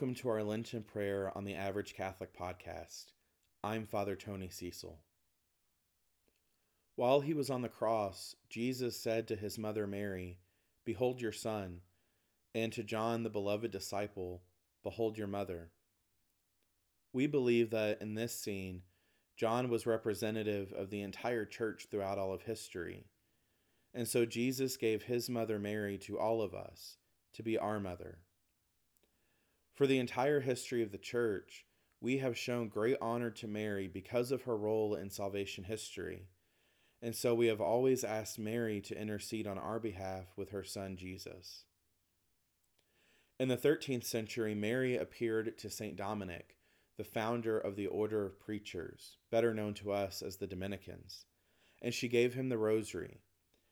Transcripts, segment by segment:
Welcome to our Lenten prayer on the Average Catholic Podcast. I'm Father Tony Cecil. While he was on the cross, Jesus said to his mother Mary, Behold your son, and to John, the beloved disciple, Behold your mother. We believe that in this scene, John was representative of the entire church throughout all of history. And so Jesus gave his mother Mary to all of us to be our mother. For the entire history of the church, we have shown great honor to Mary because of her role in salvation history. And so we have always asked Mary to intercede on our behalf with her son Jesus. In the 13th century, Mary appeared to St. Dominic, the founder of the Order of Preachers, better known to us as the Dominicans, and she gave him the rosary,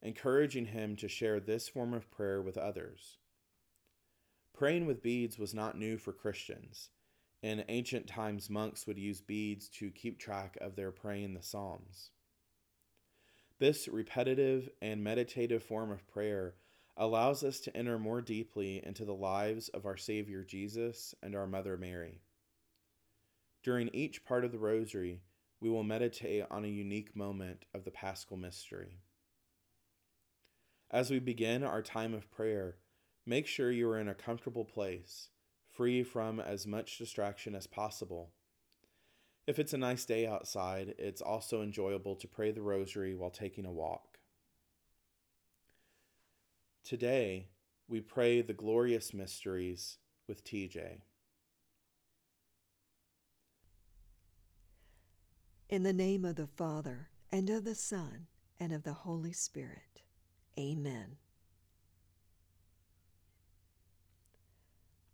encouraging him to share this form of prayer with others. Praying with beads was not new for Christians. In ancient times, monks would use beads to keep track of their praying the Psalms. This repetitive and meditative form of prayer allows us to enter more deeply into the lives of our Savior Jesus and our Mother Mary. During each part of the Rosary, we will meditate on a unique moment of the Paschal Mystery. As we begin our time of prayer, Make sure you are in a comfortable place, free from as much distraction as possible. If it's a nice day outside, it's also enjoyable to pray the rosary while taking a walk. Today, we pray the glorious mysteries with TJ. In the name of the Father, and of the Son, and of the Holy Spirit. Amen.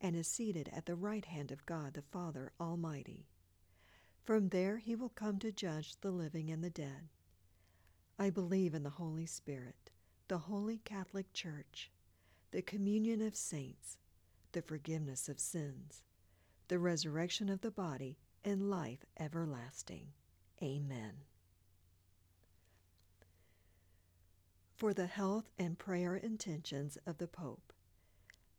and is seated at the right hand of God the Father Almighty. From there he will come to judge the living and the dead. I believe in the Holy Spirit, the holy Catholic Church, the communion of saints, the forgiveness of sins, the resurrection of the body, and life everlasting. Amen. For the health and prayer intentions of the Pope,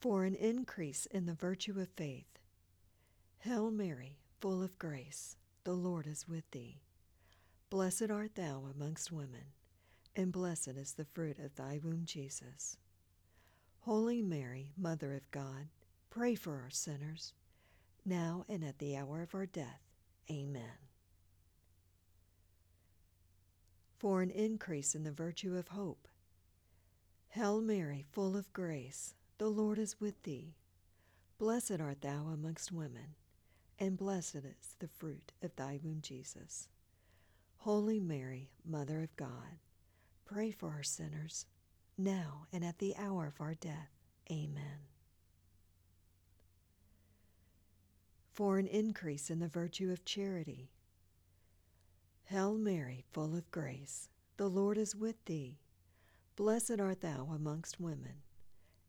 For an increase in the virtue of faith. Hail Mary, full of grace, the Lord is with thee. Blessed art thou amongst women, and blessed is the fruit of thy womb, Jesus. Holy Mary, Mother of God, pray for our sinners, now and at the hour of our death. Amen. For an increase in the virtue of hope. Hail Mary, full of grace, the Lord is with thee. Blessed art thou amongst women, and blessed is the fruit of thy womb, Jesus. Holy Mary, Mother of God, pray for our sinners, now and at the hour of our death. Amen. For an increase in the virtue of charity. Hail Mary, full of grace, the Lord is with thee. Blessed art thou amongst women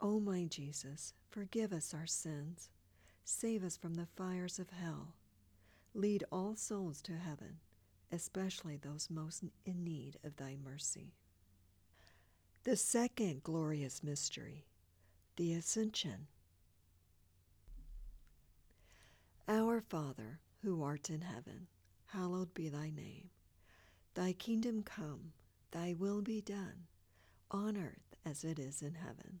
O my Jesus, forgive us our sins, save us from the fires of hell, lead all souls to heaven, especially those most in need of thy mercy. The second glorious mystery, the Ascension. Our Father, who art in heaven, hallowed be thy name. Thy kingdom come, thy will be done, on earth as it is in heaven.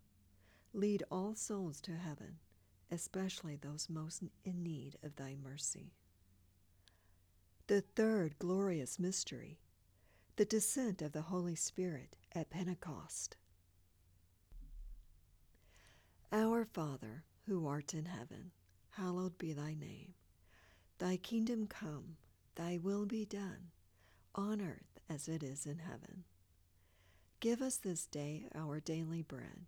lead all souls to heaven, especially those most in need of thy mercy. The third glorious mystery the descent of the Holy Spirit at Pentecost. Our Father, who art in heaven, hallowed be thy name. Thy kingdom come, thy will be done, on earth as it is in heaven. Give us this day our daily bread,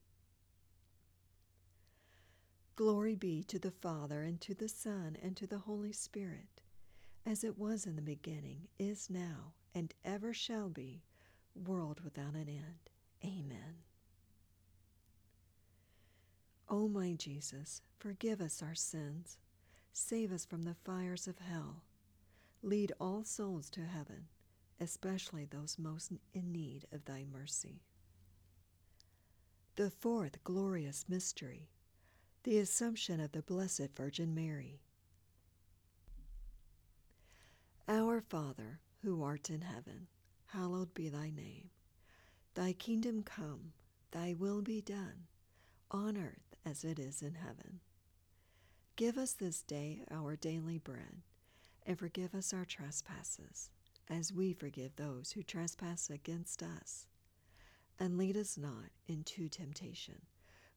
Glory be to the Father, and to the Son, and to the Holy Spirit, as it was in the beginning, is now, and ever shall be, world without an end. Amen. O my Jesus, forgive us our sins, save us from the fires of hell, lead all souls to heaven, especially those most in need of thy mercy. The fourth glorious mystery, the Assumption of the Blessed Virgin Mary. Our Father, who art in heaven, hallowed be thy name. Thy kingdom come, thy will be done, on earth as it is in heaven. Give us this day our daily bread, and forgive us our trespasses, as we forgive those who trespass against us. And lead us not into temptation,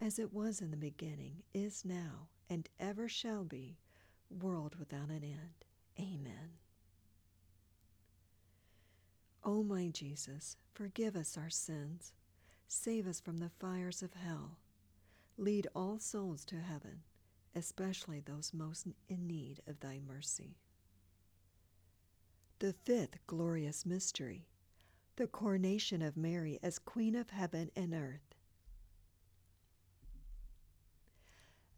as it was in the beginning, is now, and ever shall be, world without an end. Amen. O my Jesus, forgive us our sins, save us from the fires of hell Lead all souls to heaven, especially those most in need of thy mercy. The fifth glorious mystery, the coronation of Mary as Queen of heaven and earth.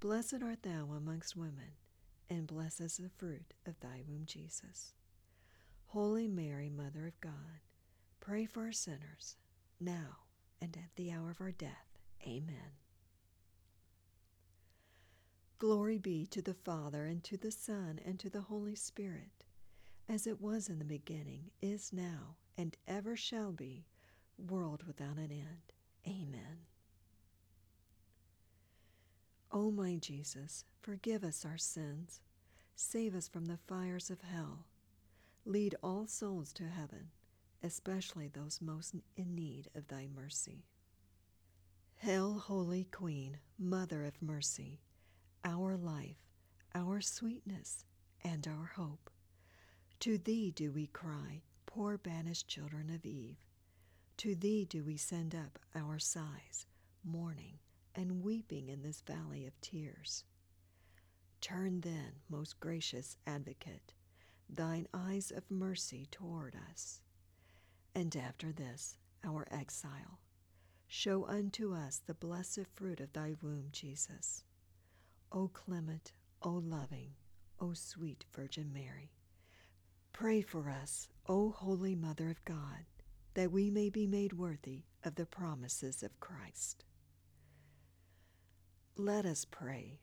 Blessed art thou amongst women, and blessed is the fruit of thy womb, Jesus. Holy Mary, Mother of God, pray for our sinners, now and at the hour of our death. Amen. Glory be to the Father, and to the Son, and to the Holy Spirit, as it was in the beginning, is now, and ever shall be, world without an end. Amen. O my Jesus, forgive us our sins, save us from the fires of hell, lead all souls to heaven, especially those most in need of thy mercy. Hail, Holy Queen, Mother of Mercy our life, our sweetness, and our hope. To thee do we cry, poor banished children of Eve. To thee do we send up our sighs, mourning and weeping in this valley of tears. Turn then, most gracious advocate, thine eyes of mercy toward us. And after this, our exile, show unto us the blessed fruit of thy womb, Jesus. O clement, O loving, O sweet Virgin Mary, pray for us, O Holy Mother of God, that we may be made worthy of the promises of Christ. Let us pray.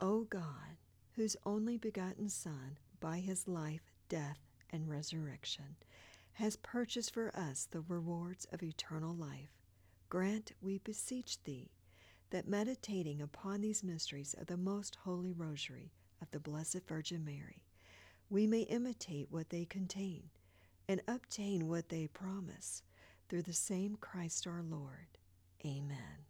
O God, whose only begotten Son, by his life, death, and resurrection, has purchased for us the rewards of eternal life, grant, we beseech thee, that meditating upon these mysteries of the most holy rosary of the Blessed Virgin Mary, we may imitate what they contain and obtain what they promise through the same Christ our Lord. Amen.